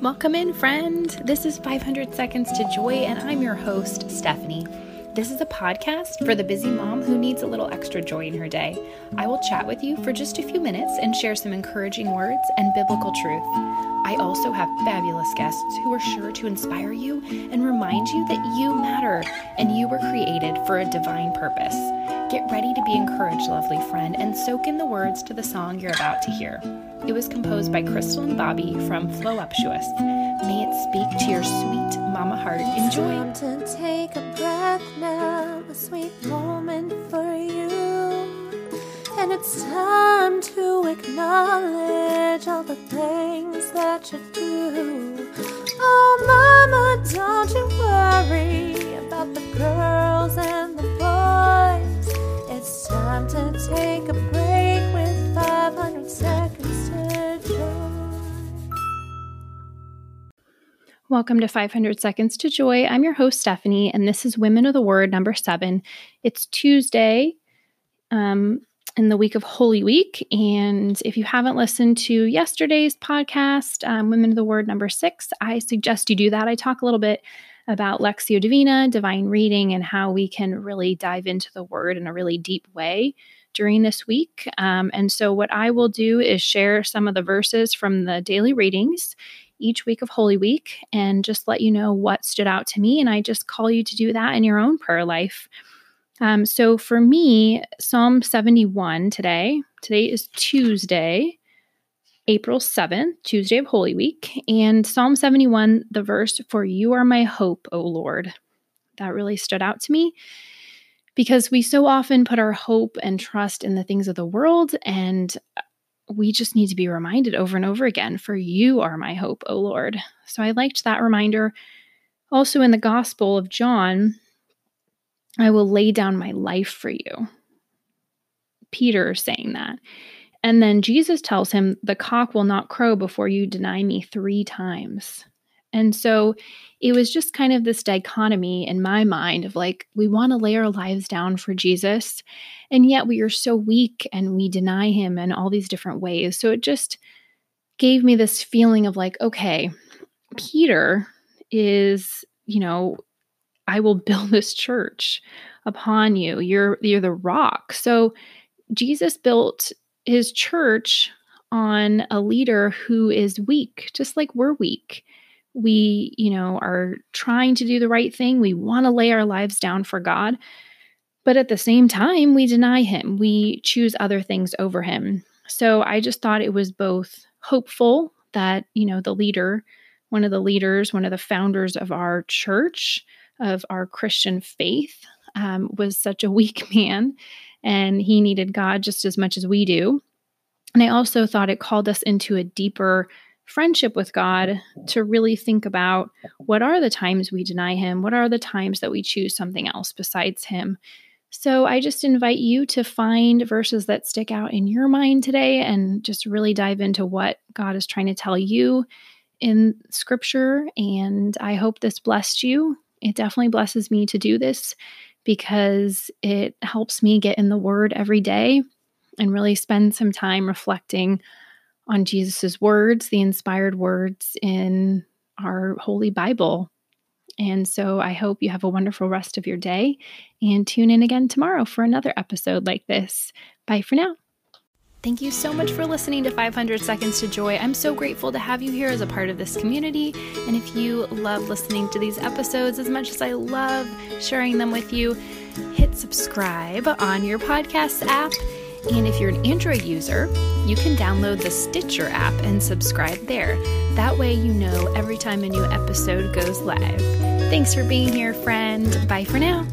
Welcome in, friend. This is 500 Seconds to Joy, and I'm your host, Stephanie. This is a podcast for the busy mom who needs a little extra joy in her day. I will chat with you for just a few minutes and share some encouraging words and biblical truth. I also have fabulous guests who are sure to inspire you and remind you that you matter and you were created for a divine purpose. Get ready to be encouraged, lovely friend, and soak in the words to the song you're about to hear. It was composed by Crystal and Bobby from Flow Flowuptuous. May it speak to your sweet mama heart. Enjoy. Time to take a breath now, a sweet moment for you. And it's time to acknowledge all the things that you do. Oh, mama, don't you worry Welcome to 500 Seconds to Joy. I'm your host, Stephanie, and this is Women of the Word number seven. It's Tuesday um, in the week of Holy Week. And if you haven't listened to yesterday's podcast, um, Women of the Word number six, I suggest you do that. I talk a little bit about Lectio Divina, divine reading, and how we can really dive into the Word in a really deep way during this week. Um, and so, what I will do is share some of the verses from the daily readings each week of Holy Week and just let you know what stood out to me. And I just call you to do that in your own prayer life. Um, so for me, Psalm 71 today, today is Tuesday, April 7th, Tuesday of Holy Week. And Psalm 71, the verse, For you are my hope, O Lord. That really stood out to me because we so often put our hope and trust in the things of the world and we just need to be reminded over and over again for you are my hope, O Lord. So I liked that reminder. Also in the Gospel of John, I will lay down my life for you. Peter saying that. And then Jesus tells him, The cock will not crow before you deny me three times. And so it was just kind of this dichotomy in my mind of like, we want to lay our lives down for Jesus, and yet we are so weak and we deny him in all these different ways. So it just gave me this feeling of like, okay, Peter is, you know, I will build this church upon you. You're you're the rock. So Jesus built his church on a leader who is weak, just like we're weak we, you know, are trying to do the right thing. We want to lay our lives down for God. But at the same time, we deny him. We choose other things over him. So I just thought it was both hopeful that, you know, the leader, one of the leaders, one of the founders of our church, of our Christian faith, um, was such a weak man and he needed God just as much as we do. And I also thought it called us into a deeper friendship with God to really think about what are the times we deny Him? What are the times that we choose something else besides Him? So I just invite you to find verses that stick out in your mind today and just really dive into what God is trying to tell you in Scripture. And I hope this blessed you. It definitely blesses me to do this because it helps me get in the Word every day and really spend some time reflecting on Jesus' words, the inspired words in our Holy Bible. And so I hope you have a wonderful rest of your day and tune in again tomorrow for another episode like this. Bye for now. Thank you so much for listening to 500 Seconds to Joy. I'm so grateful to have you here as a part of this community. And if you love listening to these episodes as much as I love sharing them with you, hit subscribe on your podcast app and if you're an Android user, you can download the Stitcher app and subscribe there. That way, you know every time a new episode goes live. Thanks for being here, friend. Bye for now.